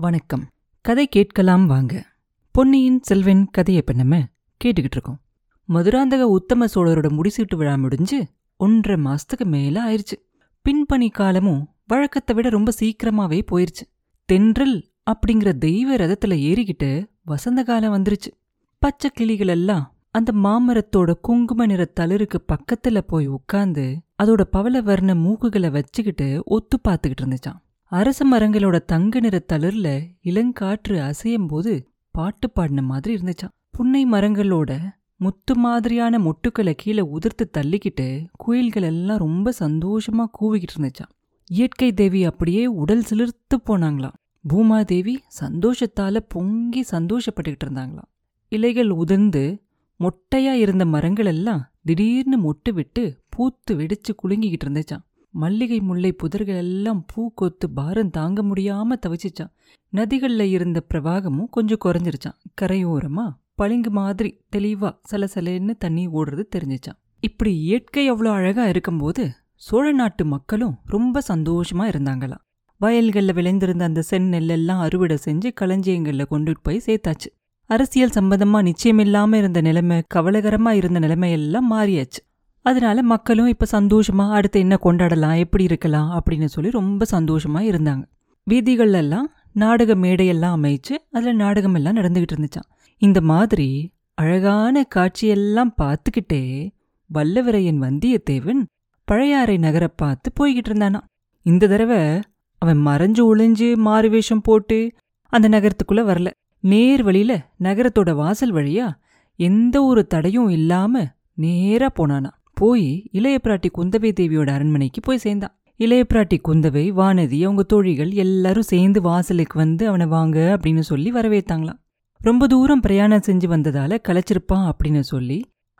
வணக்கம். கதை கேட்கலாம் வாங்க. பொன்னியின் செல்வன் கதையை இப்ப நம்ம கேட்டுக்கிட்டு இருக்கோம். மதுராந்தக உத்தம சோழரோட முடிசீட்டு விழா முடிஞ்சு ஒன்றரை மாசத்துக்கு மேல ஆயிருச்சு. பின்பணி காலமும் வழக்கத்தை விட ரொம்ப சீக்கிரமாவே போயிருச்சு. தென்றல் அப்படிங்கிற தெய்வ ரதத்துல ஏறிக்கிட்டு வசந்த காலம் வந்துருச்சு. பச்சை கிளிகள் எல்லாம் அந்த மாமரத்தோட குங்கும நிற தளிருக்கு பக்கத்துல போய் உட்கார்ந்து அதோட பவள வர்ண மூக்குகளை வச்சுக்கிட்டு ஒத்து பார்த்துக்கிட்டு இருந்துச்சான் அரச மரங்களோட தங்க நிற தளிர்ல இளங்காற்று அசையும் போது பாட்டு பாடின மாதிரி இருந்துச்சான் புன்னை மரங்களோட முத்து மாதிரியான மொட்டுக்களை கீழே உதிர்த்து தள்ளிக்கிட்டு குயில்கள் எல்லாம் ரொம்ப சந்தோஷமா கூவிக்கிட்டு இருந்துச்சான் இயற்கை தேவி அப்படியே உடல் சிலிர்த்து போனாங்களாம். பூமாதேவி சந்தோஷத்தால பொங்கி சந்தோஷப்பட்டுக்கிட்டு இருந்தாங்களாம். இலைகள் உதிர்ந்து மொட்டையா இருந்த மரங்கள் எல்லாம் திடீர்னு மொட்டு விட்டு பூத்து வெடிச்சு குலுங்கிக்கிட்டு இருந்துச்சான் மல்லிகை முல்லை புதர்கள் எல்லாம் பூ கொத்து பாரம் தாங்க முடியாம தவிச்சிச்சான். நதிகள்ல இருந்த பிரவாகமும் கொஞ்சம் குறைஞ்சிருச்சான். கரையோரமா பளிங்கு மாதிரி தெளிவா சலசலன்னு தண்ணி ஓடுறது தெரிஞ்சிச்சான். இப்படி இயற்கை அவ்வளோ அழகா இருக்கும்போது சோழ நாட்டு மக்களும் ரொம்ப சந்தோஷமா இருந்தாங்களாம். வயல்கள்ல விளைந்திருந்த அந்த சென் நெல்லெல்லாம் அறுவடை செஞ்சு களஞ்சியங்களில் கொண்டுட்டு போய் சேர்த்தாச்சு. அரசியல் சம்பந்தமா நிச்சயமில்லாம இருந்த நிலைமை கவலகரமா இருந்த நிலைமையெல்லாம் மாறியாச்சு. அதனால மக்களும் இப்ப சந்தோஷமா அடுத்து என்ன கொண்டாடலாம் எப்படி இருக்கலாம் அப்படின்னு சொல்லி ரொம்ப சந்தோஷமா இருந்தாங்க. வீதிகள்ல எல்லாம் நாடக மேடையெல்லாம் அமைச்சு அதுல நாடகம் எல்லாம் நடந்துகிட்டு இருந்துச்சான் இந்த மாதிரி அழகான காட்சியெல்லாம் பார்த்துக்கிட்டே வல்லவரையன் வந்தியத்தேவன் பழையாறை நகரை பார்த்து போய்கிட்டு இருந்தானா இந்த தடவை அவன் மறைஞ்சு ஒளிஞ்சு மாறு வேஷம் போட்டு அந்த நகரத்துக்குள்ள வரல. நேர் வழியில் நகரத்தோட வாசல் வழியா எந்த ஒரு தடையும் இல்லாம நேரா போனானா போய் இளைய பிராட்டி குந்தவை தேவியோட அரண்மனைக்கு போய் சேர்ந்தான். இளைய பிராட்டி குந்தவை வானதி அவங்க தோழிகள் எல்லாரும் சேர்ந்து வாசலுக்கு வந்து அவனை வாங்க அப்படின்னு சொல்லி வரவேத்தாங்களாம் ரொம்ப தூரம் பிரயாணம் செஞ்சு வந்ததால கலைச்சிருப்பான் அப்படின்னு சொல்லி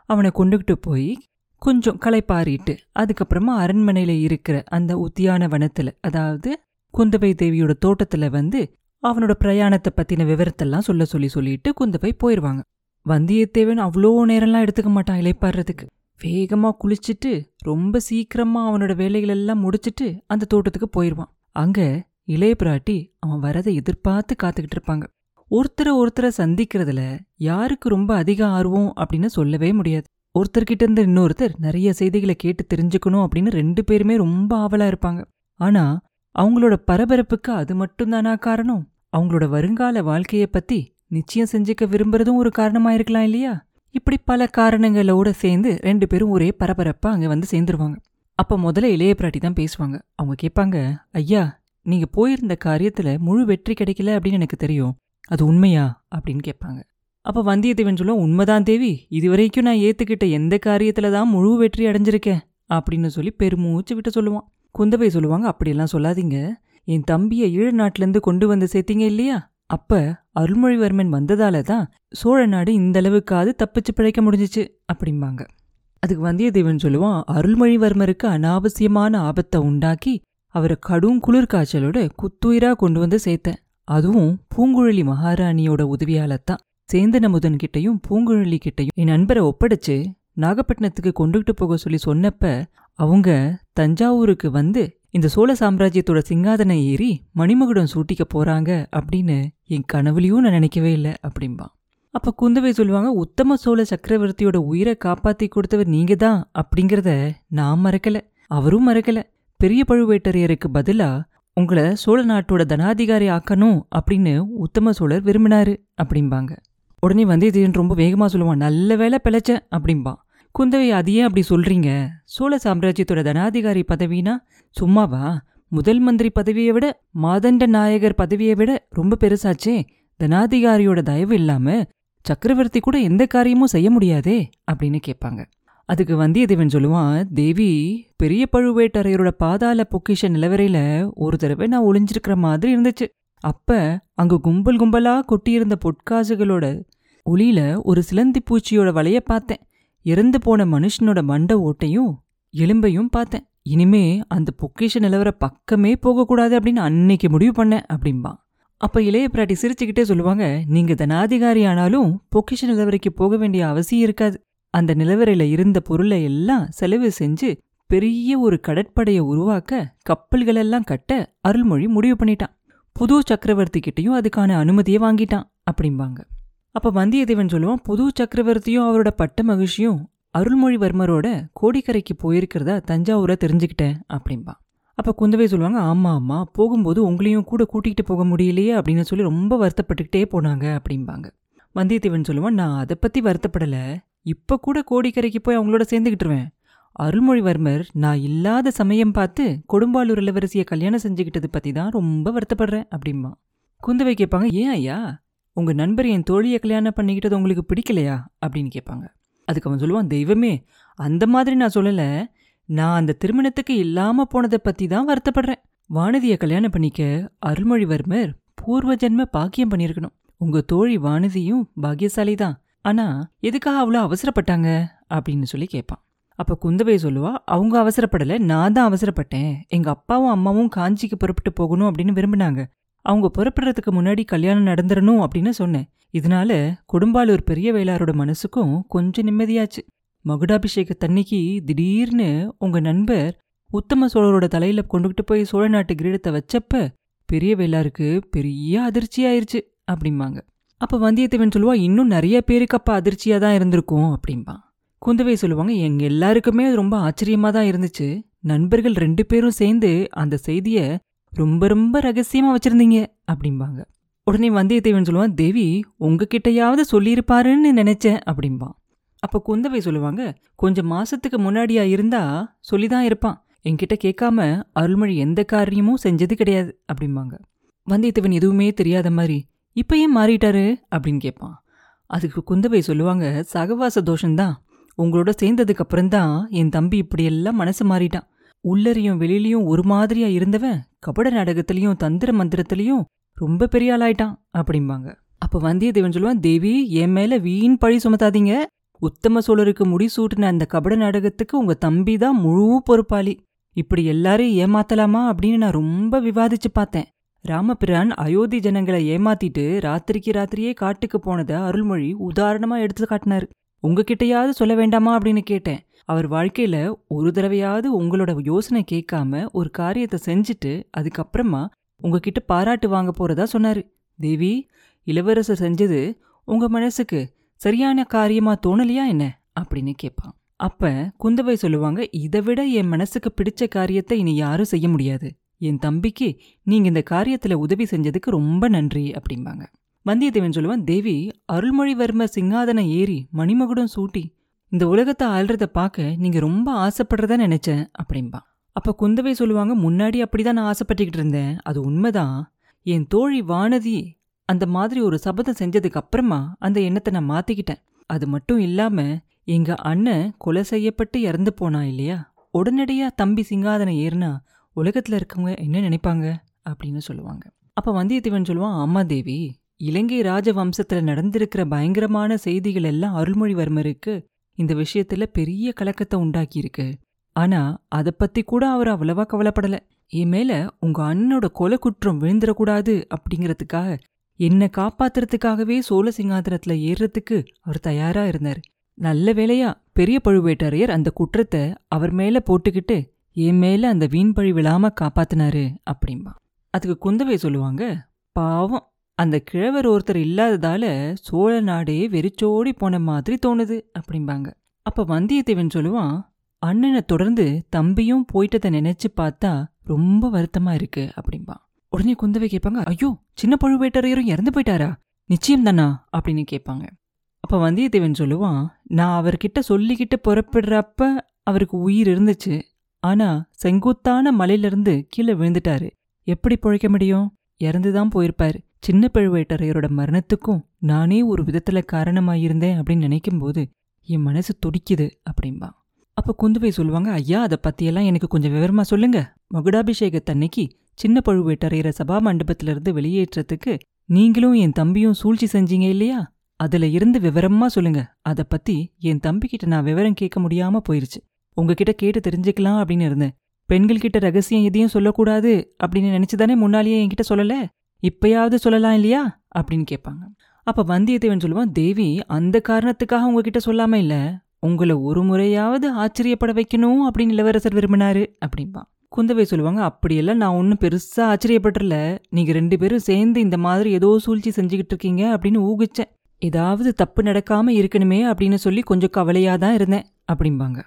அவனை கொண்டுகிட்டு போய் கொஞ்சம் களைப்பாரிட்டு அதுக்கப்புறமா அரண்மனையில இருக்கிற அந்த உத்தியான வனத்துல அதாவது குந்தவை தேவியோட தோட்டத்துல வந்து அவனோட பிரயாணத்தை பத்தின விவரத்தெல்லாம் சொல்ல சொல்லி சொல்லிட்டு குந்தவை போயிருவாங்க. வந்தியத்தேவன் அவ்வளோ நேரம்லாம் எடுத்துக்க மாட்டான் இலைப்பாடுறதுக்கு வேகமா குளிச்சுட்டு ரொம்ப சீக்கிரமா அவனோட வேலைகளெல்லாம் முடிச்சிட்டு அந்த தோட்டத்துக்கு போயிருவான். அங்க இளைய பிராட்டி அவன் வரதை எதிர்பார்த்து காத்துக்கிட்டு இருப்பாங்க. ஒருத்தரை ஒருத்தரை சந்திக்கிறதுல யாருக்கு ரொம்ப அதிக ஆர்வம் அப்படின்னு சொல்லவே முடியாது. ஒருத்தர்கிட்ட இருந்து இன்னொருத்தர் நிறைய செய்திகளை கேட்டு தெரிஞ்சுக்கணும் அப்படின்னு ரெண்டு பேருமே ரொம்ப ஆவலா இருப்பாங்க. ஆனா அவங்களோட பரபரப்புக்கு அது மட்டும்தானா காரணம்? அவங்களோட வருங்கால வாழ்க்கைய பத்தி நிச்சயம் செஞ்சுக்க விரும்புறதும் ஒரு காரணமா இருக்கலாம் இல்லையா? இப்படி பல காரணங்களோட சேர்ந்து ரெண்டு பேரும் ஒரே பரபரப்பா அங்க வந்து சேர்ந்துருவாங்க. அப்ப முதல்ல இளைய பிராட்டி தான் பேசுவாங்க. அவங்க கேட்பாங்க ஐயா நீங்க போயிருந்த காரியத்துல முழு வெற்றி கிடைக்கல அப்படின்னு எனக்கு தெரியும். அது உண்மையா? அப்படின்னு கேட்பாங்க. அப்ப வந்தியத்தேவன் சொல்லுவோம் உண்மைதான் தேவி இதுவரைக்கும் நான் ஏத்துக்கிட்ட எந்த காரியத்துல தான் முழு வெற்றி அடைஞ்சிருக்கேன் அப்படின்னு சொல்லி பெருமூச்சு விட்டு சொல்லுவான். குந்தவை சொல்லுவாங்க அப்படியெல்லாம் சொல்லாதீங்க. என் தம்பியை ஈழ நாட்டிலேருந்து கொண்டு வந்து சேர்த்தீங்க இல்லையா? அப்ப அருள்மொழிவர்மன் வந்ததால தான் சோழ நாடு இந்த அளவுக்காவது தப்பிச்சு பிழைக்க முடிஞ்சிச்சு அப்படிம்பாங்க. அதுக்கு வந்தியத்தேவன் சொல்லுவான் அருள்மொழிவர்மருக்கு அனாவசியமான ஆபத்தை உண்டாக்கி அவரை கடும் குளிர்காய்ச்சலோட குத்துயிரா கொண்டு வந்து சேர்த்தேன். அதுவும் பூங்குழலி மகாராணியோட உதவியாலத்தான். சேந்தன முதன் கிட்டையும் பூங்குழலி கிட்டையும் என் நண்பரை ஒப்படைச்சு நாகப்பட்டினத்துக்கு கொண்டுகிட்டு போக சொல்லி சொன்னப்ப அவங்க தஞ்சாவூருக்கு வந்து இந்த சோழ சாம்ராஜ்யத்தோட சிங்காதனை ஏறி மணிமகுடம் சூட்டிக்க போறாங்க அப்படின்னு என் கனவுலையும் நான் நினைக்கவே இல்லை அப்படிம்பான். அப்ப குந்தவை சொல்லுவாங்க உத்தம சோழ சக்கரவர்த்தியோட உயிரை காப்பாத்தி கொடுத்தவர் நீங்க தான் அப்படிங்கிறத நான் மறக்கல. அவரும் மறக்கல. பெரிய பழுவேட்டரையருக்கு பதிலா உங்களை சோழ நாட்டோட தனாதிகாரி ஆக்கணும் அப்படின்னு உத்தம சோழர் விரும்பினாரு அப்படிம்பாங்க. உடனே வந்தியத்தேவன் ரொம்ப வேகமா சொல்லுவான் நல்ல வேலை பிழைச்ச அப்படிம்பான். குந்தவை அதையே அப்படி சொல்றீங்க? சோழ சாம்ராஜ்யத்தோட தனாதிகாரி பதவினா சும்மாவா? முதல் மந்திரி பதவியை விட மாதண்ட நாயகர் பதவியை விட ரொம்ப பெருசாச்சே. தனாதிகாரியோட தயவு இல்லாம சக்கரவர்த்தி கூட எந்த காரியமும் செய்ய முடியாதே அப்படின்னு கேட்பாங்க. அதுக்கு வந்தியத்தேவன் சொல்லுவான் தேவி பெரிய பழுவேட்டரையரோட பாதாள பொக்கிஷ நிலவரையில ஒரு தடவை நான் ஒளிஞ்சிருக்கிற மாதிரி இருந்துச்சு. அப்ப அங்க கும்பல் கும்பலா கொட்டியிருந்த பொற்காசுகளோட ஒளியில ஒரு சிலந்தி பூச்சியோட வலைய பார்த்தேன். இறந்து போன மனுஷனோட மண்ட ஓட்டையும் எலும்பையும் பார்த்தேன். இனிமே அந்த பொக்கேஷ நிலவர பக்கமே போகக்கூடாது அப்படின்னு அன்னைக்கு முடிவு பண்ணேன் அப்படிம்பான் அப்ப இளைய பிராட்டி சிரிச்சுக்கிட்டே சொல்லுவாங்க நீங்க தனாதிகாரி ஆனாலும் பொக்கிஷ நிலவரைக்கு போக வேண்டிய அவசியம் இருக்காது. அந்த நிலவரையில இருந்த பொருளை எல்லாம் செலவு செஞ்சு பெரிய ஒரு கடற்படையை உருவாக்க கப்பல்களெல்லாம் கட்ட அருள்மொழி முடிவு பண்ணிட்டான். புது சக்கரவர்த்தி கிட்டையும் அதுக்கான அனுமதியை வாங்கிட்டான் அப்படிம்பாங்க. அப்ப வந்தியத்தேவன் சொல்லுவான் புது சக்கரவர்த்தியும் அவரோட பட்ட மகிழ்ச்சியும் அருள்மொழிவர்மரோட கோடிக்கரைக்கு போயிருக்கிறதா தஞ்சாவூரை தெரிஞ்சுக்கிட்டேன் அப்படிம்பான் அப்ப குந்தவை சொல்லுவாங்க ஆமா ஆமா போகும்போது உங்களையும் கூட கூட்டிகிட்டு போக முடியலையே அப்படின்னு சொல்லி ரொம்ப வருத்தப்பட்டுக்கிட்டே போனாங்க அப்படிம்பாங்க. வந்தியத்தேவன் சொல்லுவான் நான் அதை பத்தி வருத்தப்படல இப்ப கூட கோடிக்கரைக்கு போய் அவங்களோட சேர்ந்துக்கிட்டுருவேன் அருள்மொழிவர்மர் நான் இல்லாத சமயம் பார்த்து கொடும்பாலூர் இளவரசியை கல்யாணம் செஞ்சுக்கிட்டது பற்றி தான் ரொம்ப வருத்தப்படுறேன் அப்படிம்பா. குந்தவை கேட்பாங்க ஏன் ஐயா உங்கள் நண்பர் என் தோழியை கல்யாணம் பண்ணிக்கிட்டது உங்களுக்கு பிடிக்கலையா? அப்படின்னு கேட்பாங்க. அதுக்கு அவன் சொல்லுவான் தெய்வமே அந்த மாதிரி நான் சொல்லலை. நான் அந்த திருமணத்துக்கு இல்லாமல் போனதை பற்றி தான் வருத்தப்படுறேன். வானதியை கல்யாணம் பண்ணிக்க அருள்மொழிவர்மர் பூர்வ ஜென்ம பாக்கியம் பண்ணியிருக்கணும். உங்கள் தோழி வானதியும் பாக்கியசாலி தான். ஆனால் எதுக்காக அவ்வளோ அவசரப்பட்டாங்க? அப்படின்னு சொல்லி கேட்பான். அப்போ குந்தவை சொல்லுவா அவங்க அவசரப்படலை நான் தான் அவசரப்பட்டேன். எங்கள் அப்பாவும் அம்மாவும் காஞ்சிக்கு புறப்பட்டு போகணும் அப்படின்னு விரும்பினாங்க. அவங்க புறப்படுறதுக்கு முன்னாடி கல்யாணம் நடந்துடணும் அப்படின்னு சொன்னேன். இதனால கொடும்பாலூர் பெரிய வேளாரோட மனசுக்கும் கொஞ்சம் நிம்மதியாச்சு. மகுடாபிஷேக தண்ணிக்கு திடீர்னு உங்க நண்பர் உத்தம சோழரோட தலையில கொண்டுகிட்டு போய் சோழ நாட்டு கிரீடத்தை வச்சப்ப பெரிய வேளாருக்கு பெரிய அதிர்ச்சி ஆயிருச்சு அப்படிம்பாங்க. அப்ப வந்தியத்தேவன் சொல்லுவா இன்னும் நிறைய பேருக்கு அப்ப அதிர்ச்சியா தான் இருந்திருக்கும் அப்படிம்பான். குந்தவை சொல்லுவாங்க எங்க எல்லாருக்குமே அது ரொம்ப ஆச்சரியமா தான் இருந்துச்சு. நண்பர்கள் ரெண்டு பேரும் சேர்ந்து அந்த செய்திய ரொம்ப ரொம்ப ரகசியமா வச்சிருந்தீங்க அப்படிம்பாங்க. உடனே வந்தியத்தேவன் சொல்லுவான் தேவி உங்ககிட்டயாவது சொல்லியிருப்பாருன்னு நினைச்சேன் அப்படிம்பான். அப்ப குந்தவை சொல்லுவாங்க கொஞ்சம் மாசத்துக்கு முன்னாடியா இருந்தா சொல்லிதான் இருப்பான். என்கிட்ட கேட்காம அருள்மொழி எந்த காரியமும் செஞ்சது கிடையாது அப்படிம்பாங்க. வந்தியத்தேவன் எதுவுமே தெரியாத மாதிரி இப்போ ஏன் மாறிட்டாரு? அப்படின்னு கேட்பான். அதுக்கு குந்தவை சொல்லுவாங்க சகவாச தோஷம்தான். உங்களோட சேர்ந்ததுக்கு அப்புறம்தான் என் தம்பி இப்படியெல்லாம் மனசு மாறிட்டான். உள்ளரையும் வெளியிலையும் ஒரு மாதிரியா இருந்தவன் கபட நாடகத்திலையும் தந்திர மந்திரத்திலையும் ரொம்ப பெரிய ஆளாயிட்டான் அப்படிம்பாங்க. அப்ப வந்தியத்தேவன் சொல்லுவான் தேவி என் மேல வீண் பழி சுமத்தாதீங்க. உத்தம சோழருக்கு முடிசூட்டின அந்த கபட நாடகத்துக்கு உங்க தம்பி தான் முழு பொறுப்பாளி. இப்படி எல்லாரையும் ஏமாத்தலாமா? அப்படின்னு நான் ரொம்ப விவாதிச்சு பார்த்தேன். ராமபிரான் அயோத்தி ஜனங்களை ஏமாத்திட்டு ராத்திரிக்கு ராத்திரியே காட்டுக்கு போனதை அருள்மொழி உதாரணமா எடுத்து காட்டினாரு. உங்ககிட்டயாவது சொல்ல வேண்டாமா? அப்படின்னு கேட்டேன். அவர் வாழ்க்கையில ஒரு தடவையாவது உங்களோட யோசனை கேட்காம ஒரு காரியத்தை செஞ்சுட்டு அதுக்கப்புறமா உங்ககிட்ட பாராட்டு வாங்க போறதா சொன்னாரு. தேவி இளவரசர் செஞ்சது உங்க மனசுக்கு சரியான காரியமா தோணலையா என்ன? அப்படின்னு கேட்பான். அப்ப குந்தவை சொல்லுவாங்க இதை விட என் மனசுக்கு பிடிச்ச காரியத்தை இனி யாரும் செய்ய முடியாது. என் தம்பிக்கு நீங்க இந்த காரியத்துல உதவி செஞ்சதுக்கு ரொம்ப நன்றி அப்படிம்பாங்க. வந்தியத்தேவன் சொல்லுவான் தேவி அருள்மொழிவர்ம சிங்காதனம் ஏறி மணிமகுடம் சூட்டி இந்த உலகத்தை ஆள்றத பார்க்க நீங்க ரொம்ப ஆசைப்படுறதா நினைச்சேன் அப்படின்பா அப்ப குந்தவை சொல்லுவாங்க முன்னாடி அப்படிதான் நான் ஆசைப்பட்டுக்கிட்டு இருந்தேன். அது உண்மைதான். என் தோழி வானதி அந்த மாதிரி ஒரு சபதம் செஞ்சதுக்கு அப்புறமா அந்த எண்ணத்தை நான் மாத்திக்கிட்டேன். அது மட்டும் இல்லாம எங்க அண்ணன் கொலை செய்யப்பட்டு இறந்து போனா இல்லையா? உடனடியா தம்பி சிங்காதனம் ஏறுனா உலகத்துல இருக்கவங்க என்ன நினைப்பாங்க? அப்படின்னு சொல்லுவாங்க. அப்ப வந்தியத்தேவன் சொல்லுவான் ஆமா தேவி இலங்கை ராஜவம்சத்துல நடந்திருக்கிற பயங்கரமான செய்திகள் எல்லாம் அருள்மொழிவர்மருக்கு இந்த விஷயத்துல பெரிய கலக்கத்தை உண்டாக்கியிருக்கு. ஆனா அதை பத்தி கூட அவர் அவ்வளவா கவலைப்படல. என் மேல உங்க அண்ணனோட கொலை குற்றம் விழுந்துடக்கூடாது அப்படிங்கறதுக்காக என்னை காப்பாத்துறதுக்காகவே சோழ சிங்காதனத்துல ஏறுறதுக்கு அவர் தயாரா இருந்தார். நல்ல வேளையா பெரிய பழுவேட்டரையர் அந்த குற்றத்தை அவர் மேல போட்டுக்கிட்டு என் மேல அந்த வீண் பழி விழாம காப்பாத்தினாரு அப்படிம்பா. அதுக்கு குந்தவை சொல்லுவாங்க பாவம் அந்த கிழவர் ஒருத்தர் இல்லாததால சோழ நாடே வெறிச்சோடி போன மாதிரி தோணுது அப்படிம்பாங்க. அப்ப வந்தியத்தேவன் சொல்லுவான் அண்ணனை தொடர்ந்து தம்பியும் போயிட்டதை நினைச்சு பார்த்தா ரொம்ப வருத்தமா இருக்கு அப்படிம்பான். உடனே குந்தவை கேட்பாங்க ஐயோ சின்ன பழுவேட்டரையரும் இறந்து போயிட்டாரா? நிச்சயம் தானா அப்படின்னு கேட்பாங்க. அப்ப வந்தியத்தேவன் சொல்லுவான் நான் அவர்கிட்ட சொல்லிக்கிட்டு புறப்படுறப்ப அவருக்கு உயிர் இருந்துச்சு. ஆனா செங்குத்தான மலையிலிருந்து கீழே விழுந்துட்டாரு. எப்படி பிழைக்க முடியும்? இறந்துதான் போயிருப்பாரு. சின்ன பழுவேட்டரையரோட மரணத்துக்கும் நானே ஒரு விதத்துல காரணமாயிருந்தேன் அப்படின்னு நினைக்கும்போது என் மனசு துடிக்குது அப்படின்பா அப்ப குந்துவை சொல்லுவாங்க ஐயா அதை பத்தியெல்லாம் எனக்கு கொஞ்சம் விவரமா சொல்லுங்க. மகுடாபிஷேகத்தன்னைக்கு சின்ன பழுவேட்டரையரை சபா மண்டபத்திலிருந்து வெளியேற்றத்துக்கு நீங்களும் என் தம்பியும் சூழ்ச்சி செஞ்சீங்க இல்லையா? அதுல இருந்து விவரமா சொல்லுங்க. அத பத்தி என் தம்பிக்கிட்ட நான் விவரம் கேட்க முடியாம போயிருச்சு. உங்ககிட்ட கேட்டு தெரிஞ்சுக்கலாம் அப்படின்னு இருந்தேன். பெண்கள் கிட்ட ரகசியம் எதையும் சொல்லக்கூடாது அப்படின்னு நினைச்சுதானே முன்னாலேயே என்கிட்ட சொல்லல? இப்பயாவது சொல்லலாம் இல்லையா? அப்படின்னு கேட்பாங்க. அப்போ வந்தியத்தேவன் சொல்லுவான் தேவி அந்த காரணத்துக்காக உங்ககிட்ட சொல்லாம இல்லை. உங்களை ஒரு முறையாவது ஆச்சரியப்பட வைக்கணும் அப்படின்னு இளவரசர் விரும்பினாரு அப்படிம்பான் குந்தவை சொல்லுவாங்க அப்படியெல்லாம் நான் ஒன்றும் பெருசாக ஆச்சரியப்பட்டுல நீங்கள் ரெண்டு பேரும் சேர்ந்து இந்த மாதிரி ஏதோ சூழ்ச்சி செஞ்சுக்கிட்டு இருக்கீங்க அப்படின்னு ஊகிச்சேன். ஏதாவது தப்பு நடக்காமல் இருக்கணுமே அப்படின்னு சொல்லி கொஞ்சம் கவலையாக தான் இருந்தேன் அப்படிம்பாங்க.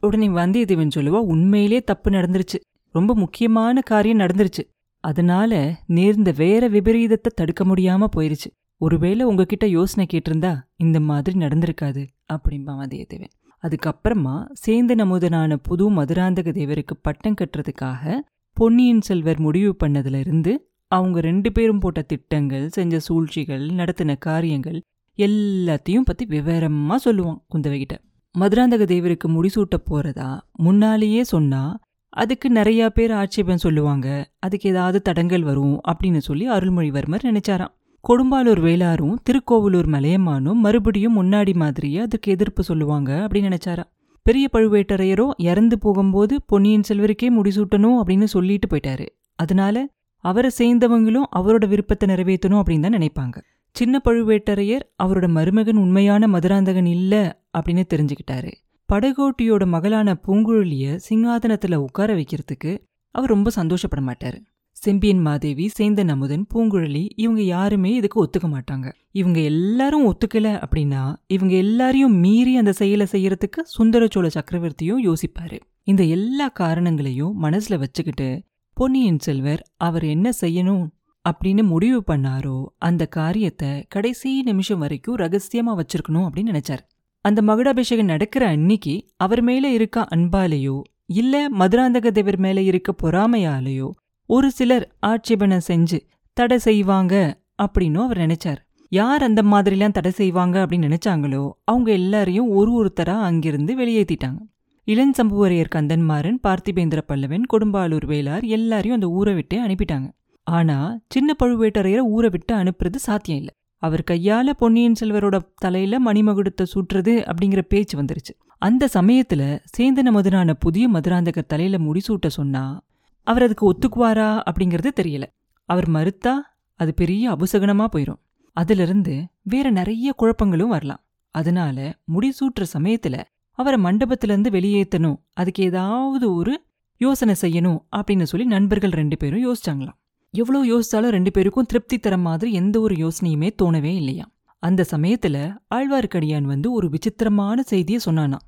உடனே வந்தியத்தேவன் சொல்லுவா உண்மையிலே தப்பு நடந்துருச்சு. ரொம்ப முக்கியமான காரியம் நடந்துருச்சு. அதனால நேர்ந்த வேற விபரீதத்தை தடுக்க முடியாம போயிருச்சு. ஒருவேளை உங்ககிட்ட யோசனை கேட்டிருந்தா இந்த மாதிரி நடந்திருக்காது அப்படிம்பான் வந்தியத்தேவன் அதுக்கப்புறமா சேந்த நமுதனான புது மதுராந்தக தேவருக்கு பட்டம் கட்டுறதுக்காக பொன்னியின் செல்வர் முடிவு பண்ணதுல இருந்து அவங்க ரெண்டு பேரும் போட்ட திட்டங்கள் செஞ்ச சூழ்ச்சிகள் நடத்தின காரியங்கள் எல்லாத்தையும் பத்தி விவரமா சொல்லுவான் குந்தவைகிட்ட. மதுராந்தக தேவருக்கு முடிசூட்ட போறதா முன்னாலேயே சொன்னா அதுக்கு நிறையா பேர் ஆட்சேபம் சொல்லுவாங்க. அதுக்கு ஏதாவது தடங்கள் வரும் அப்படின்னு சொல்லி அருள்மொழிவர்மர் நினைச்சாராம். கொடும்பாலூர் வேளாரும் திருக்கோவிலூர் மலையமானும் மறுபடியும் முன்னாடி மாதிரியே அதுக்கு எதிர்ப்பு சொல்லுவாங்க அப்படின்னு நினைச்சாரா பெரிய பழுவேட்டரையரோ இறந்து போகும்போது பொன்னியின் செல்வருக்கே முடிசூட்டணும் அப்படின்னு சொல்லிட்டு போயிட்டாரு. அதனால அவரை சேர்ந்தவங்களும் அவரோட விருப்பத்தை நிறைவேற்றணும் அப்படின்னு தான் நினைப்பாங்க. சின்ன பழுவேட்டரையர் அவரோட மருமகன் உண்மையான மதுராந்தகன் இல்ல அப்படின்னு தெரிஞ்சுக்கிட்டாரு. படகோட்டியோட மகளான பூங்குழலிய சிங்காதனத்துல உட்கார வைக்கிறதுக்கு அவர் ரொம்ப சந்தோஷப்பட மாட்டாரு. செம்பியன் மாதேவி சேந்தன் அமுதன் பூங்குழலி இவங்க யாருமே இதுக்கு ஒத்துக்க மாட்டாங்க. இவங்க எல்லாரும் ஒத்துக்கல அப்படின்னா இவங்க எல்லாரையும் மீறி அந்த செயலை செய்யறதுக்கு சுந்தரச்சோழ சக்கரவர்த்தியும் யோசிப்பாரு. இந்த எல்லா காரணங்களையும் மனசுல வச்சுக்கிட்டு பொன்னியின் செல்வர் அவர் என்ன செய்யணும் அப்படின்னு முடிவு பண்ணாரோ அந்த காரியத்தை கடைசி நிமிஷம் வரைக்கும் ரகசியமா வச்சிருக்கணும் அப்படின்னு நினைச்சார். அந்த மகுடாபிஷேகம் நடக்கிற அன்னிக்கு அவர் மேல இருக்க அன்பாலேயோ இல்ல மதுராந்தக தேவர் மேல இருக்க பொறாமையாலேயோ ஒரு சிலர் ஆட்சேபனை செஞ்சு தடை செய்வாங்க அப்படின்னும் அவர் நினைச்சார். யார் அந்த மாதிரிலாம் தடை செய்வாங்க அப்படின்னு நினைச்சாங்களோ அவங்க எல்லாரையும் ஒரு ஒருத்தரா அங்கிருந்து வெளியேத்திட்டாங்க. இளஞ்சம்புவரையர் கந்தன்மாறன் பார்த்திபேந்திர பல்லவன் கொடும்பாலூர் வேளார் எல்லாரையும் அந்த ஊரை விட்டு அனுப்பிட்டாங்க. ஆனா சின்ன பழுவேட்டரையரை ஊரை விட்டு அனுப்புறது சாத்தியம் இல்லை. அவர் கையால பொன்னியின் செல்வரோட தலையில மணிமகுடத்தை சுட்டுறது அப்படிங்கிற பேச்சு வந்துருச்சு. அந்த சமயத்துல சேந்தன மதுரான புதிய மதுராந்தகர் தலையில முடிசூட்ட சொன்னா அவர் அதுக்கு ஒத்துக்குவாரா அப்படிங்கிறது தெரியல. அவர் மறுத்தா அது பெரிய அபுசகனமா போயிரும். அதிலிருந்து வேற நிறைய குழப்பங்களும் வரலாம். அதனால முடிசூட்டுற சமயத்துல அவரை மண்டபத்திலிருந்து வெளியேற்றணும் அதுக்கு ஏதாவது ஒரு யோசனை செய்யணும் அப்படின்னு சொல்லி நண்பர்கள் ரெண்டு பேரும் யோசிச்சாங்களாம். எவ்வளோ யோசிச்சாலும் ரெண்டு பேருக்கும் திருப்தி தர மாதிரி எந்த ஒரு யோசனையுமே தோணவே இல்லையா? அந்த சமயத்துல ஆழ்வார்க்கடியான் வந்து ஒரு விசித்திரமான செய்தியை சொன்னானா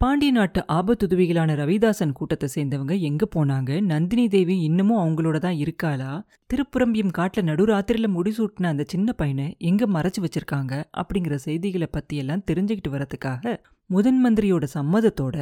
பாண்டிய நாட்டு ஆபத்துதவிகளான ரவிதாசன் கூட்டத்தை சேர்ந்தவங்க எங்க போனாங்க? நந்தினி தேவி இன்னமும் அவங்களோட தான் இருக்காளா? திருப்புரம்பியம் காட்டுல நடுராத்திரில முடிசூட்டின அந்த சின்ன பையனை எங்க மறைச்சு வச்சிருக்காங்க? அப்படிங்கிற செய்திகளை பத்தி எல்லாம் தெரிஞ்சுக்கிட்டு வரதுக்காக முதன் மந்திரியோட சம்மதத்தோட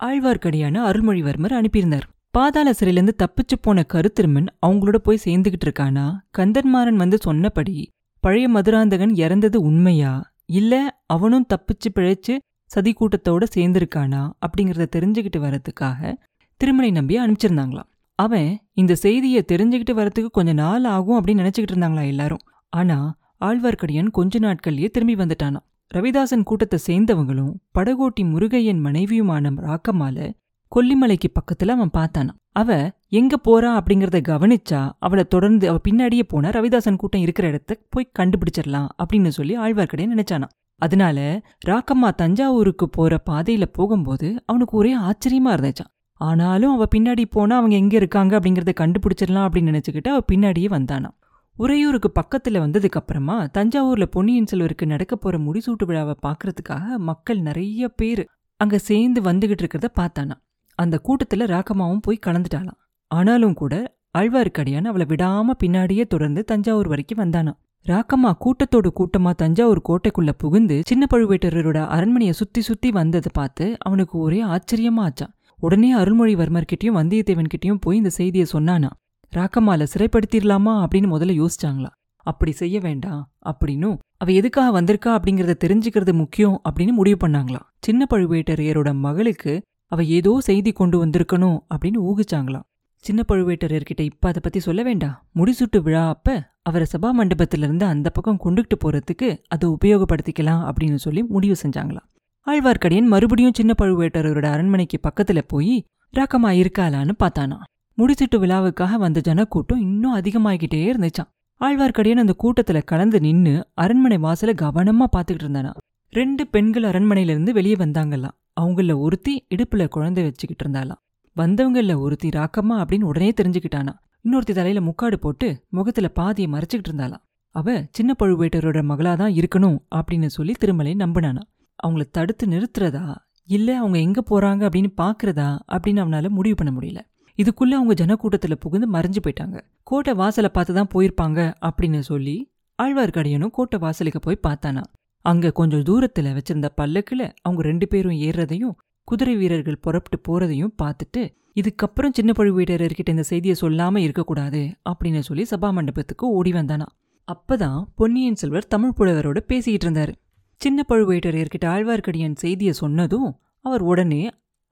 ஆழ்வார்க்கடியான அருள்மொழிவர்மர் அனுப்பியிருந்தார். பாதாள சிறையிலேருந்து தப்பிச்சு போன கருத்திருமன் அவங்களோட போய் சேர்ந்துகிட்டு இருக்கானா? கந்தன்மாறன் வந்து சொன்னபடி பழைய மதுராந்தகன் இறந்தது உண்மையா? இல்ல அவனும் தப்பிச்சு பிழைச்சு சதி கூட்டத்தோட சேர்ந்திருக்கானா? அப்படிங்கிறத தெரிஞ்சுக்கிட்டு வரதுக்காக திருமலை நம்பி அனுப்பிச்சிருந்தாங்களாம். அவன் இந்த செய்தியை தெரிஞ்சுக்கிட்டு வரத்துக்கு கொஞ்ச நாள் ஆகும் அப்படின்னு நினைச்சுக்கிட்டு இருந்தாங்களா எல்லாரும். ஆனா ஆழ்வார்க்கடியான் கொஞ்ச நாட்கள்லயே திரும்பி வந்துட்டானா ரவிதாசன் கூட்டத்தை சேர்ந்தவங்களும் படகோட்டி முருகையன் மனைவியுமான ராக்கமால கொல்லிமலைக்கு பக்கத்துல அவன் பார்த்தானா அவ எங்க போறா? அப்படிங்கறத கவனிச்சா அவளை தொடர்ந்து அவ பின்னாடியே போனா ரவிதாசன் கூட்டம் இருக்கிற இடத்த போய் கண்டுபிடிச்சிடலாம் அப்படின்னு சொல்லி ஆழ்வார்க்கடியான் நினைச்சானா அதனால ராக்கம்மா தஞ்சாவூருக்கு போற பாதையில போகும்போது அவனுக்கு ஒரே ஆச்சரியமா இருந்துச்சான் ஆனாலும் அவ பின்னாடி போனா அவங்க எங்க இருக்காங்க அப்படிங்கறத கண்டுபிடிச்சிடலாம் அப்படின்னு நினைச்சுக்கிட்டு அவ பின்னாடியே வந்தானாம். உறையூருக்கு பக்கத்துல வந்ததுக்கு அப்புறமா தஞ்சாவூர்ல பொன்னியின் செல்வருக்கு நடக்க போற முடிசூட்டு விழாவை பாக்குறதுக்காக மக்கள் நிறைய பேர் அங்க சேர்ந்து வந்துகிட்டு இருக்கிறத பார்த்தானா அந்த கூட்டத்துல ராக்கம்மாவும் போய் கலந்துட்டாளாம். ஆனாலும் கூட ஆழ்வார்க்கடியான் அவளை விடாம பின்னாடியே தொடர்ந்து தஞ்சாவூர் வரைக்கும் வந்தானாம். ராக்கம்மா கூட்டத்தோடு கூட்டமா தஞ்சாவூர் கோட்டைக்குள்ள புகுந்து சின்ன பழுவேட்டரோட அரண்மனையை சுத்தி சுத்தி வந்ததை பார்த்து அவனுக்கு ஒரே ஆச்சரியமா ஆச்சான் உடனே அருள்மொழிவர்மர்கிட்டயும் வந்தியத்தேவன்கிட்டயும் போய் இந்த செய்தியை சொன்னானா ராக்கம்மால சிறைப்படுத்திடலாமா அப்படின்னு முதல்ல யோசிச்சாங்களா அப்படி செய்ய வேண்டாம் அப்படின்னும் அவ எதுக்காக வந்திருக்கா அப்படிங்கறத தெரிஞ்சுக்கிறது முக்கியம் அப்படின்னு முடிவு பண்ணாங்களாம். சின்ன பழுவேட்டரையரோட மகளுக்கு அவ ஏதோ செய்தி கொண்டு வந்திருக்கணும் அப்படின்னு ஊகிச்சாங்களாம். சின்ன பழுவேட்டரர்கிட்ட இப்ப அதை பத்தி சொல்ல வேண்டாம். முடிசுட்டு விழா அப்ப அவரை சபா மண்டபத்திலிருந்து அந்த பக்கம் கொண்டுகிட்டு போறதுக்கு அதை உபயோகப்படுத்திக்கலாம் அப்படின்னு சொல்லி முடிவு செஞ்சாங்களாம். ஆழ்வார்க்கடியன் மறுபடியும் சின்ன பழுவேட்டரோட அரண்மனைக்கு பக்கத்துல போய் ராக்கமா இருக்காளான்னு பார்த்தானா முடிச்சிட்டு விழாவுக்காக வந்த ஜனக்கூட்டம் இன்னும் அதிகமாகிக்கிட்டே இருந்துச்சான் ஆழ்வார்க்கடியன் அந்த கூட்டத்துல கலந்து நின்னு அரண்மனை வாசல கவனமா பாத்துக்கிட்டு இருந்தானா ரெண்டு பெண்கள் அரண்மனையிலிருந்து வெளியே வந்தாங்களாம். அவங்கள ஒருத்தி இடுப்புல குழந்தை வச்சுக்கிட்டு இருந்தாலாம் வந்தவங்களில் ஒருத்தி ராக்கம்மா அப்படின்னு உடனே தெரிஞ்சுக்கிட்டானா. இன்னொருத்தி தலையில முக்காடு போட்டு முகத்துல பாதியை மறைச்சிக்கிட்டு இருந்தாளாம் அவ சின்ன பழுவேட்டரோட மகளாதான் இருக்கணும் அப்படின்னு சொல்லி திருமலை நம்பினானா. அவங்கள தடுத்து நிறுத்துறதா? இல்ல அவங்க எங்க போறாங்க அப்படின்னு பாக்குறதா? அப்படின்னு அவனால முடிவு பண்ண முடியல. இதுக்குள்ள அவங்க ஜனக்கூட்டத்துல புகுந்து மறைஞ்சு போயிட்டாங்க. கோட்டை வாசலை பார்த்து தான் போயிருப்பாங்க அப்படின்னு சொல்லி ஆழ்வார்க்கடியனும் கோட்டை வாசலுக்கு போய் பார்த்தானா. அங்க கொஞ்சம் தூரத்துல வச்சிருந்த பல்லக்குல அவங்க ரெண்டு பேரும் ஏறுறதையும் குதிரை வீரர்கள் புறப்பட்டு போறதையும் பார்த்துட்டு இதுக்கப்புறம் சின்ன பழுவேட்டரர்கிட்ட இந்த செய்தியை சொல்லாம இருக்கக்கூடாது அப்படின்னு சொல்லி சபா மண்டபத்துக்கு ஓடி வந்தானா. அப்பதான் பொன்னியின் செல்வர் தமிழ் புலவரோட பேசிக்கிட்டு இருந்தாரு. சின்ன பழுவேட்டரையர்கிட்ட ஆழ்வார்க்கடியான் செய்தியை சொன்னதும் அவர் உடனே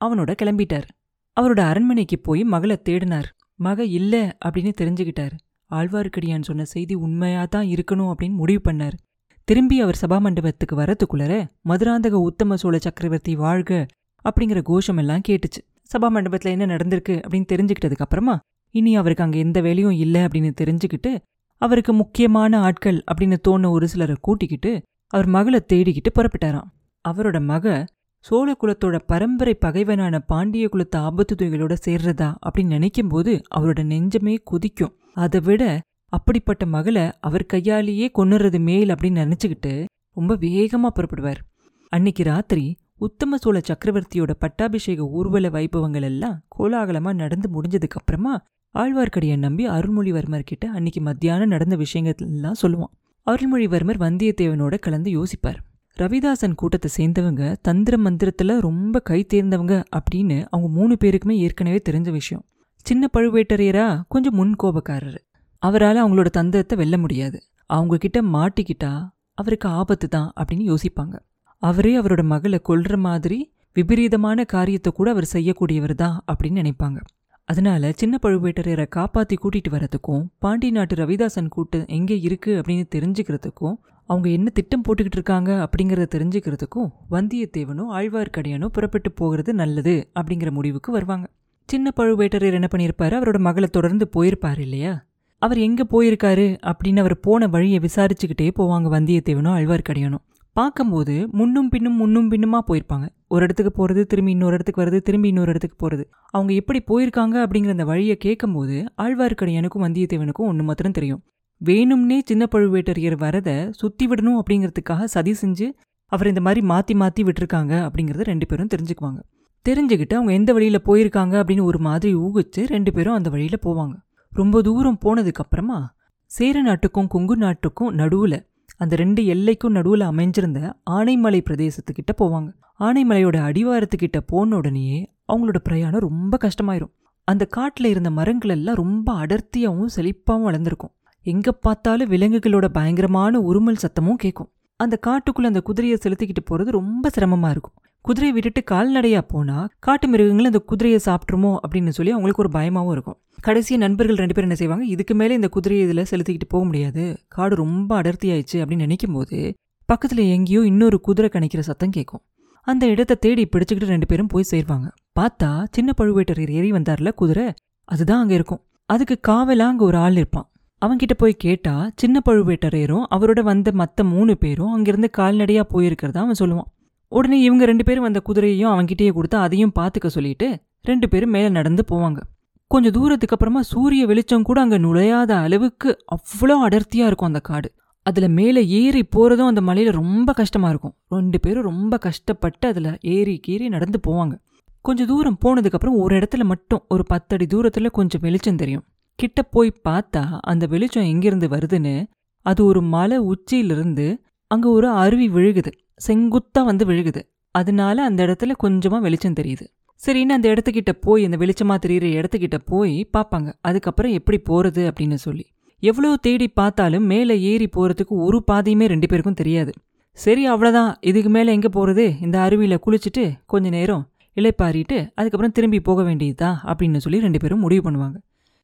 அவனோட கிளம்பிட்டார். அவரோட அரண்மனைக்கு போய் மகளை தேடினார். மக இல்லை அப்படின்னு தெரிஞ்சுக்கிட்டார். ஆழ்வார்க்கடியான் சொன்ன செய்தி உண்மையாக தான் இருக்கணும் அப்படின்னு முடிவு பண்ணார். திரும்பி அவர் சபா மண்டபத்துக்கு வரத்துக்குள்ளர மதுராந்தக உத்தம சோழ சக்கரவர்த்தி வாழ்க அப்படிங்கிற கோஷம் எல்லாம் கேட்டுச்சு சபாமண்டபத்தில் என்ன நடந்திருக்கு அப்படின்னு தெரிஞ்சுக்கிட்டதுக்கு அப்புறமா இனி அவருக்கு அங்க எந்த வேலையும் இல்லை அப்படின்னு தெரிஞ்சுக்கிட்டு அவருக்கு முக்கியமான ஆட்கள் அப்படின்னு தோண ஒரு சிலரை கூட்டிக்கிட்டு அவர் மகளை தேடிக்கிட்டு புறப்பட்டாராம். அவரோட மக சோழ குலத்தோட பரம்பரை பகைவனான பாண்டிய குலத்து ஆபத்து துறைகளோட சேர்றதா அப்படின்னு நினைக்கும் போது அவரோட நெஞ்சமே கொதிக்கும். அதை விட அப்படிப்பட்ட மகளை அவர் கையாலேயே கொன்னுறது மேல் அப்படின்னு நினச்சிக்கிட்டு ரொம்ப வேகமா புறப்படுவார். அன்னைக்கு ராத்திரி உத்தம சோழ சக்கரவர்த்தியோட பட்டாபிஷேக ஊர்வல வைபவங்கள் எல்லாம் கோலாகலமா நடந்து முடிஞ்சதுக்கு அப்புறமா ஆழ்வார்க்கடியை நம்பி அருள்மொழிவர்மர் கிட்ட அன்னைக்கு மத்தியானம் நடந்த விஷயங்கள் எல்லாம் சொல்லுவான். அருள்மொழிவர்மர் வந்தியத்தேவனோட கலந்து யோசிப்பார். ரவிதாசன் கூட்டத்தை சேர்ந்தவங்க தந்திர மந்திரத்துல ரொம்ப கை தேர்ந்தவங்க அப்படின்னு அவங்க மூணு பேருக்குமே ஏற்கனவே தெரிஞ்ச விஷயம். சின்ன பழுவேட்டரையரா கொஞ்சம் முன் கோபக்காரர் அவரால் அவங்களோட தந்திரத்தை வெல்ல முடியாது. அவங்க கிட்ட மாட்டிக்கிட்டா அவருக்கு ஆபத்து தான் அப்படின்னு யோசிப்பாங்க. அவரே அவரோட மகளை கொல்ற மாதிரி விபரீதமான காரியத்தை கூட அவர் செய்யக்கூடியவர் தான் அப்படின்னு நினைப்பாங்க. அதனால சின்ன பழுவேட்டரையரை காப்பாத்தி கூட்டிட்டு வரதுக்கும் பாண்டி நாட்டு ரவிதாசன் கூட்டம் எங்கே இருக்கு அப்படின்னு தெரிஞ்சுக்கிறதுக்கும் அவங்க என்ன திட்டம் போட்டுக்கிட்டு இருக்காங்க அப்படிங்கிறத தெரிஞ்சுக்கிறதுக்கும் வந்தியத்தேவனும் ஆழ்வார்க்கடியானோ புறப்பட்டு போகிறது நல்லது அப்படிங்கிற முடிவுக்கு வருவாங்க. சின்ன பழுவேட்டரையர் என்ன பண்ணியிருப்பாரு அவரோட மகளை தொடர்ந்து போயிருப்பாரு இல்லையா? அவர் எங்கே போயிருக்காரு அப்படின்னு அவர் போன வழியை விசாரிச்சுக்கிட்டே போவாங்க வந்தியத்தேவனும் ஆழ்வார்க்கடியானும் பார்க்கும்போது முன்னும் பின்னும் முன்னும் பின்னுமா போயிருப்பாங்க. ஒரு இடத்துக்கு போகிறது திரும்பி இன்னொரு இடத்துக்கு வருது திரும்பி இன்னொரு இடத்துக்கு போகிறது அவங்க எப்படி போயிருக்காங்க அப்படிங்கிற அந்த வழியை கேட்கும்போது ஆழ்வார்க்கடியானுக்கும் வந்தியத்தேவனுக்கும் ஒன்று மாத்திரம் தெரியும். வேணும்னே சின்ன பழுவேட்டரையர் வரதை சுற்றி விடணும் அப்படிங்கிறதுக்காக சதி செஞ்சு அவர் இந்த மாதிரி மாற்றி மாற்றி விட்டுருக்காங்க அப்படிங்கிறத ரெண்டு பேரும் தெரிஞ்சுக்குவாங்க. தெரிஞ்சுக்கிட்டு அவங்க எந்த வழியில் போயிருக்காங்க அப்படின்னு ஒரு மாதிரி ஊகிச்சு ரெண்டு பேரும் அந்த வழியில் போவாங்க. ரொம்ப தூரம் போனதுக்கப்புறமா சேர நாட்டுக்கும் கொங்கு நாட்டுக்கும் நடுவில் அந்த ரெண்டு எல்லைக்கும் நடுவில் அமைஞ்சிருந்த ஆனைமலை பிரதேசத்துக்கிட்ட போவாங்க. ஆனைமலையோட அடிவாரத்துக்கிட்ட போன உடனேயே அவங்களோட பிரயாணம் ரொம்ப கஷ்டமாயிரும். அந்த காட்டில் இருந்த மரங்கள் எல்லாம் ரொம்ப அடர்த்தியாகவும் செழிப்பாகவும் வளர்ந்துருக்கும். எங்க பார்த்தாலும் விலங்குகளோட பயங்கரமான உருமல் சத்தமும் கேட்கும் அந்த காட்டுக்குள்ள அந்த குதிரையை செலுத்திக்கிட்டு போறது ரொம்ப சிரமமா இருக்கும். குதிரையை விட்டுட்டு கால்நடையா போனா காட்டு மிருகங்கள் அந்த குதிரையை சாப்பிட்ருமோ அப்படின்னு சொல்லி அவங்களுக்கு ஒரு பயமாவும் இருக்கும். கடைசியாக நண்பர்கள் ரெண்டு பேரும் என்ன செய்வாங்க? இதுக்கு மேலே இந்த குதிரையை இதில் செலுத்திக்கிட்டு போக முடியாது. காடு ரொம்ப அடர்த்தி ஆயிடுச்சு அப்படின்னு நினைக்கும் போது எங்கேயோ இன்னொரு குதிரை கணிக்கிற சத்தம் கேட்கும். அந்த இடத்த தேடி பிடிச்சிக்கிட்டு ரெண்டு பேரும் போய் சேர்வாங்க. பார்த்தா சின்ன பழுவேட்டரையர் ஏறி வந்தார்ல குதிரை? அதுதான் அங்கே இருக்கும். அதுக்கு காவலா அங்கே ஒரு ஆள் இருப்பான் அவன்கிட்ட போய் கேட்டா சின்ன பழுவேட்டரையரும் அவரோட வந்த மற்ற மூணு பேரும் அங்கிருந்து கால்நடையாக போயிருக்கிறதா அவன் சொல்லுவான். உடனே இவங்க ரெண்டு பேரும் வந்த குதிரையையும் அவன்கிட்டயே கொடுத்து அதையும் பார்த்துக்க சொல்லிட்டு ரெண்டு பேரும் மேலே நடந்து போவாங்க. கொஞ்சம் தூரத்துக்கு அப்புறமா சூரிய வெளிச்சம் கூட அங்கே நுழையாத அளவுக்கு அவ்வளோ அடர்த்தியா இருக்கும் அந்த காடு. அதில் மேலே ஏறி போறதும் அந்த மலையில ரொம்ப கஷ்டமா இருக்கும். ரெண்டு பேரும் ரொம்ப கஷ்டப்பட்டு அதுல ஏறி கீறி நடந்து போவாங்க. கொஞ்சம் தூரம் போனதுக்கப்புறம் ஒரு இடத்துல மட்டும் ஒரு பத்தடி தூரத்துல கொஞ்சம் வெளிச்சம் தெரியும். கிட்ட போய் பார்த்தா அந்த வெளிச்சம் எங்கிருந்து வருதுன்னு அது ஒரு மலை உச்சியிலிருந்து அங்க ஒரு அருவி விழுகுது. செங்குத்தா வந்து விழுகுது. அதனால அந்த இடத்துல கொஞ்சமா வெளிச்சம் தெரியுது. சரின்னு அந்த இடத்துக்கிட்ட போய் அந்த வெளிச்சமா தெரியுற இடத்துக்கிட்ட போய் பார்ப்பாங்க. அதுக்கப்புறம் எப்படி போறது அப்படின்னு சொல்லி. எவ்வளோ தேடி பார்த்தாலும் மேலே ஏறி போறதுக்கு ஒரு பாதையுமே ரெண்டு பேருக்கும் தெரியாது. சரி அவ்வளோதான் இதுக்கு மேலே எங்கே போகிறது இந்த அருவியில் குளிச்சுட்டு கொஞ்ச நேரம் இலைப்பாரிட்டு அதுக்கப்புறம் திரும்பி போக வேண்டியதா அப்படின்னு சொல்லி ரெண்டு பேரும் முடிவு பண்ணுவாங்க.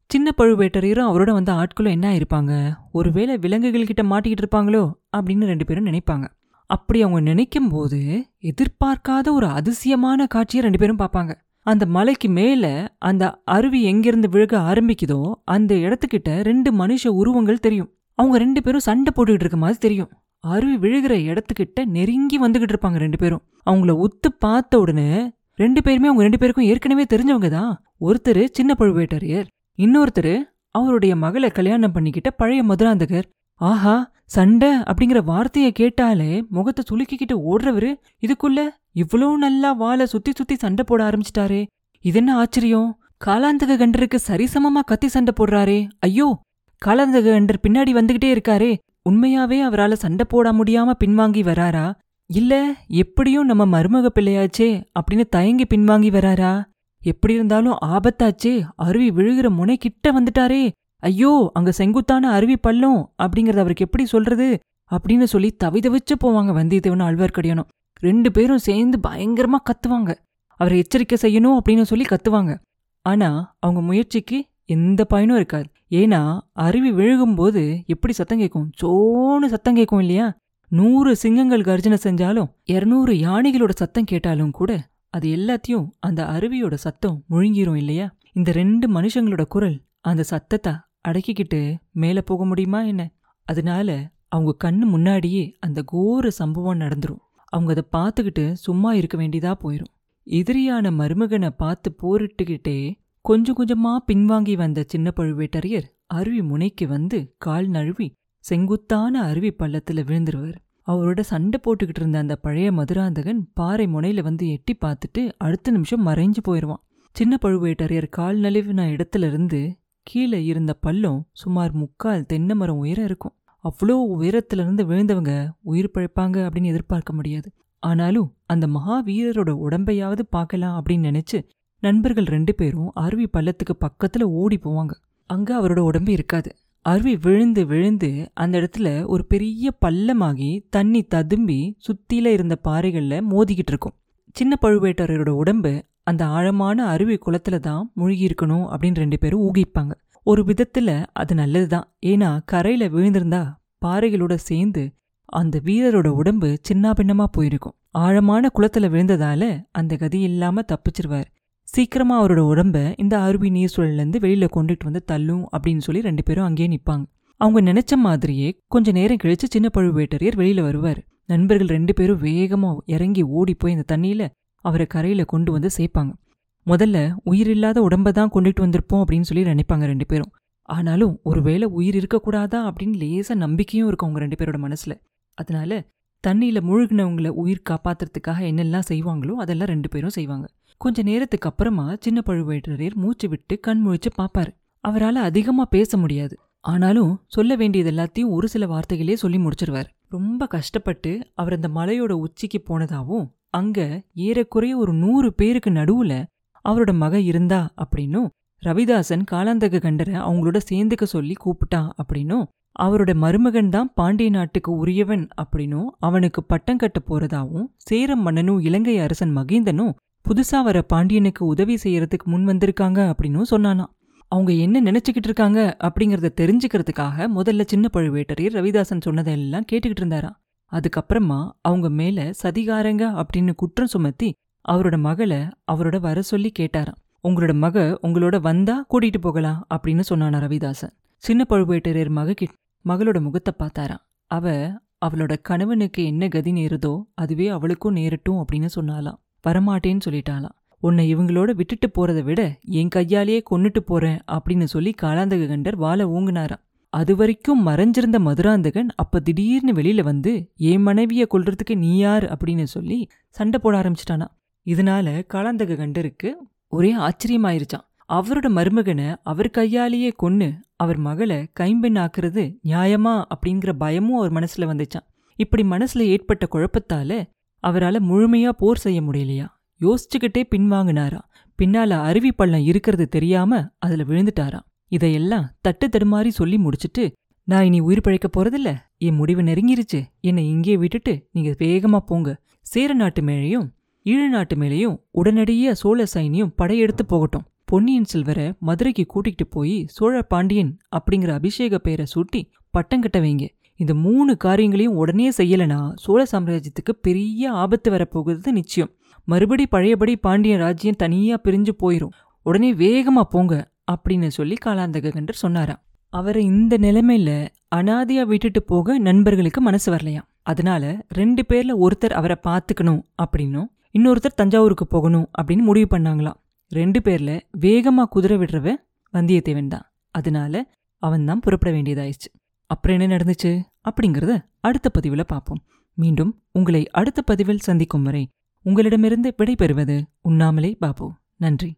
சின்ன பழுவேட்டரையரும் அவரோட வந்த ஆட்களும் என்ன இருப்பாங்க ஒருவேளை விலங்குகள் கிட்ட மாட்டிக்கிட்டு இருப்பாங்களோ? அப்படின்னு ரெண்டு பேரும் நினைப்பாங்க. அப்படி அவங்க நினைக்கும் போது எதிர்பார்க்காத ஒரு அதிசயமான காட்சியை ரெண்டு பேரும் பார்ப்பாங்க. அந்த மலைக்கு மேல அந்த அருவி எங்கிருந்து விழுக ஆரம்பிக்குதோ அந்த இடத்துக்கிட்ட ரெண்டு மனுஷ உருவங்கள் தெரியும். அவங்க ரெண்டு பேரும் சண்டை போட்டுக்கிட்டு இருக்க மாதிரி தெரியும். அருவி விழுகிற இடத்துக்கிட்ட நெருங்கி வந்துகிட்டு இருப்பாங்க ரெண்டு பேரும். அவங்கள ஒத்து பார்த்த உடனே ரெண்டு பேருமே அவங்க ரெண்டு பேருக்கும் ஏற்கனவே தெரிஞ்சவங்க தான். ஒருத்தர் சின்ன பழுவேட்டரையர் இன்னொருத்தர் அவருடைய மகளை கல்யாணம் பண்ணிக்கிட்ட பழைய மதுராந்தகர் ஆஹா சண்டை அப்படிங்கிற வார்த்தையை கேட்டாலே முகத்தை சுலுக்கிக்கிட்டு ஓடுறவரு இதுக்குள்ள இவ்வளோ நல்லா வாழை சுத்தி சுத்தி சண்டை போட ஆரம்பிச்சிட்டாரே. இது என்ன ஆச்சரியம்? காலாந்தக கண்டருக்கு சரிசமமா கத்தி சண்டை போடுறாரே. ஐயோ காலாந்தக கண்டர் பின்னாடி வந்துகிட்டே இருக்காரே. உண்மையாவே அவரால சண்டை போட முடியாம பின்வாங்கி வராரா? இல்ல எப்படியும் நம்ம மருமக பிள்ளையாச்சே அப்படின்னு தயங்கி பின்வாங்கி வராரா? எப்படி இருந்தாலும் ஆபத்தாச்சே அருவி விழுகிற முனை கிட்ட வந்துட்டாரே. ஐயோ அங்க செங்குத்தான அருவி பள்ளம் அப்படிங்கறத அவருக்கு எப்படி சொல்றது? அப்படின்னு சொல்லி தவிதவிச்சு போவாங்க வந்தியத்தேவனும் ஆழ்வார்க்கடியானும். ரெண்டு பேரும் சேர்ந்து பயங்கரமா கத்துவாங்க. அவரை எச்சரிக்கை செய்யணும் அப்படின்னு சொல்லி கத்துவாங்க. ஆனா அவங்க முயற்சிக்கு எந்த பயனும் இருக்காது. ஏன்னா அருவி விழுகும்போது எப்படி சத்தம் கேட்கும்? சோன்னு சத்தம் கேட்கும் இல்லையா? நூறு சிங்கங்கள் கர்ஜனை செஞ்சாலும் இருநூறு யானைகளோட சத்தம் கேட்டாலும் கூட அது எல்லாத்தையும் அந்த அருவியோட சத்தம் முழுங்கிரும் இல்லையா? இந்த ரெண்டு மனுஷங்களோட குரல் அந்த சத்தத்தை அடக்கிக்கிட்டு மேலே போக முடியுமா என்ன? அதனால அவங்க கண்ணு முன்னாடியே அந்த கோர சம்பவம் நடந்துரும். அவங்க அதை பார்த்துக்கிட்டு சும்மா இருக்க வேண்டியதா போயிரும். எதிரியான மருமகனை பார்த்து போரிட்டுக்கிட்டே கொஞ்சம் கொஞ்சமா பின்வாங்கி வந்த சின்ன பழுவேட்டரையர் அருவி முனைக்கு வந்து கால் நழுவி செங்குத்தான அருவி பள்ளத்துல விழுந்துருவார். அவரோட சண்டை போட்டுக்கிட்டு இருந்த அந்த பழைய மதுராந்தகன் பாறை முனையில வந்து எட்டி பார்த்துட்டு அடுத்த நிமிஷம் மறைஞ்சு போயிடுவான் சின்ன பழுவேட்டரையர் கால் நழுவின இடத்துல இருந்து கீழே இருந்த பள்ளம் சுமார் முக்கால் தென்னை மரம் உயரம் இருக்கும். அவ்வளோ உயரத்துல இருந்து விழுந்தவங்க உயிர் பழைப்பாங்க அப்படின்னு எதிர்பார்க்க முடியாது. ஆனாலும் அந்த மகாவீரரோட உடம்பையாவது பார்க்கலாம் அப்படின்னு நினைச்சு நண்பர்கள் ரெண்டு பேரும் அருவி பள்ளத்துக்கு பக்கத்துல ஓடி போவாங்க. அங்க அவரோட உடம்பு இருக்காது. அருவி விழுந்து விழுந்து அந்த இடத்துல ஒரு பெரிய பள்ளமாகி தண்ணி ததும்பி சுத்தில இருந்த பாறைகள்ல மோதிக்கிட்டு இருக்கும். சின்ன பழுவேட்டரையரோட உடம்பு அந்த ஆழமான அருவி குளத்துல தான் மூழ்கி இருக்கணும் அப்படின்னு ரெண்டு பேரும் ஊகிப்பாங்க. ஒரு விதத்துல அது நல்லது தான் ஏன்னா கரையில விழுந்திருந்தா பாறைகளோட சேர்ந்து அந்த வீரரோட உடம்பு சின்ன பின்னமா போயிருக்கும். ஆழமான குளத்துல விழுந்ததால அந்த கதி இல்லாம தப்பிச்சிருவார். சீக்கிரமா அவரோட உடம்ப இந்த அருவி நீர் சுழல்லேருந்து வெளியில கொண்டுட்டு வந்து தள்ளும் அப்படின்னு சொல்லி ரெண்டு பேரும் அங்கேயே நிப்பாங்க. அவங்க நினைச்ச மாதிரியே கொஞ்ச நேரம் கழிச்சு சின்ன பழுவேட்டரையர் வெளியில வருவார். நண்பர்கள் ரெண்டு பேரும் வேகமா இறங்கி ஓடி போய் இந்த தண்ணியில அவரை கரையில் கொண்டு வந்து சேர்ப்பாங்க முதல்ல உயிரில்லாத உடம்பை தான் கொண்டுட்டு வந்திருப்போம் அப்படின்னு சொல்லி நினைப்பாங்க ரெண்டு பேரும். ஆனாலும் ஒருவேளை உயிர் இருக்கக்கூடாதா அப்படின்னு லேசாக நம்பிக்கையும் இருக்கும் அவங்க ரெண்டு பேரோட மனசில். அதனால தண்ணியில் மூழ்கினவங்களை உயிர் காப்பாத்துறதுக்காக என்னெல்லாம் செய்வாங்களோ அதெல்லாம் ரெண்டு பேரும் செய்வாங்க. கொஞ்ச நேரத்துக்கு அப்புறமா சின்ன பழுவேட்டரையர் மூச்சு விட்டு கண் முழிச்சு பார்ப்பாரு அவரால் அதிகமாக பேச முடியாது. ஆனாலும் சொல்ல வேண்டியது எல்லாத்தையும் ஒரு சில வார்த்தைகளே சொல்லி முடிச்சிருவார். ரொம்ப கஷ்டப்பட்டு அவர் அந்த மலையோட உச்சிக்கு போனதாவும் அங்க ஏறக்குறைய ஒரு நூறு பேருக்கு நடுவுல அவரோட மக இருந்தா அப்படின்னும் ரவிதாசன் காலாந்தக கண்டரை அவங்களோட சேர்ந்துக்க சொல்லி கூப்பிட்டான் அப்படின்னும் அவரோட மருமகன் தான் பாண்டிய நாட்டுக்கு உரியவன் அப்படின்னும் அவனுக்கு பட்டம் கட்ட போறதாவும் சேர மன்னனும் இலங்கை அரசன் மகேந்தனும் புதுசா வர பாண்டியனுக்கு உதவி செய்யறதுக்கு முன் வந்திருக்காங்க அப்படின்னும் சொன்னானாம் அவங்க என்ன நினைச்சுக்கிட்டு இருக்காங்க அப்படிங்கறத தெரிஞ்சுக்கிறதுக்காக முதல்ல சின்ன பழுவேட்டரையர் ரவிதாசன் சொன்னதெல்லாம் கேட்டுக்கிட்டு இருந்தாராம். அதுக்கப்புறமா அவங்க மேல சதிகாரங்க அப்படின்னு குற்றம் சுமத்தி அவரோட மகளை அவரோட வர சொல்லி கேட்டாராம். உங்களோட மக உங்களோட வந்தா கூட்டிட்டு போகலாம் அப்படின்னு சொன்னானா ரவிதாசன். சின்ன பழுவேட்டரையர் மக மகளோட முகத்தை பார்த்தாராம். அவ அவளோட கணவனுக்கு என்ன கதி நேருதோ அதுவே அவளுக்கும் நேரட்டும் அப்படின்னு சொன்னாலாம் வரமாட்டேன்னு சொல்லிட்டாளாம். உன்னை இவங்களோட விட்டுட்டு போறதை விட என் கையாலேயே கொன்னுட்டு போறேன் அப்படின்னு சொல்லி காலாந்தக கண்டர் வாழ ஊங்குனாராம். அது வரைக்கும் மறைஞ்சிருந்த மதுராந்தகன் அப்ப திடீர்னு வெளியில வந்து என் மனைவிய கொல்றதுக்கு நீ யார்? அப்படின்னு சொல்லி சண்டை போட ஆரம்பிச்சிட்டானா. இதனால காலாந்தக கண்டருக்கு ஒரே ஆச்சரியமாயிருச்சான். அவரோட மருமகனை அவர் கையாலேயே கொன்னு அவர் மகளை கைம்பெண் ஆக்குறது நியாயமா அப்படிங்கிற பயமும் அவர் மனசுல வந்துச்சான். இப்படி மனசுல ஏற்பட்ட குழப்பத்தால அவரால முழுமையா போர் செய்ய முடியலையா? யோசிச்சுக்கிட்டே பின்வாங்கினாரா. பின்னால அருவி பள்ளம் இருக்கிறது தெரியாம அதுல விழுந்துட்டாராம் இதையெல்லாம் தட்டு தடுமாறி சொல்லி முடிச்சிட்டு நான் இனி உயிர் பழைக்க போறதில்ல. என் முடிவு நெருங்கிருச்சு. என்னை இங்கே விட்டுட்டு நீங்க வேகமா போங்க. சேர நாட்டு மேலேயும் ஈழ நாட்டு மேலேயும் உடனடியே சோழ சைனியும் படையெடுத்து போகட்டும். பொன்னியின் செல்வரை மதுரைக்கு கூட்டிகிட்டு போய் சோழ பாண்டியன் அப்படிங்கிற அபிஷேக பெயரை சூட்டி பட்டம் கட்ட வைங்க இந்த மூணு காரியங்களையும் உடனே செய்யலனா சோழ சாம்ராஜ்யத்துக்கு பெரிய ஆபத்து வரப்போகுது நிச்சயம். மறுபடி பழையபடி பாண்டியன் ராஜ்யம் தனியா பிரிஞ்சு போயிரும். உடனே வேகமா போங்க. அப்படின்னு சொல்லி காலாந்தகண்டர் சொன்னாராம். அவரை இந்த நிலைமையில அனாதியா விட்டுட்டு போக நண்பர்களுக்கு மனசு வரலையாம். அதனால ரெண்டு பேர்ல ஒருத்தர் அவரை பார்த்துக்கணும் அப்படின்னும் இன்னொருத்தர் தஞ்சாவூருக்கு போகணும் அப்படின்னு முடிவு பண்ணாங்களாம். ரெண்டு பேர்ல வேகமா குதிரை விடுறவ வந்தியத்தேவன் தான். அதனால அவன் தான் புறப்பட வேண்டியதாயிடுச்சு. அப்புறம் என்ன நடந்துச்சு அப்படிங்கறத அடுத்த பதிவுல பார்ப்போம். மீண்டும் உங்களை அடுத்த பதிவில் சந்திக்கும் வரை உங்களிடமிருந்து விடைபெறுவது உண்ணாமலே பாபு. நன்றி.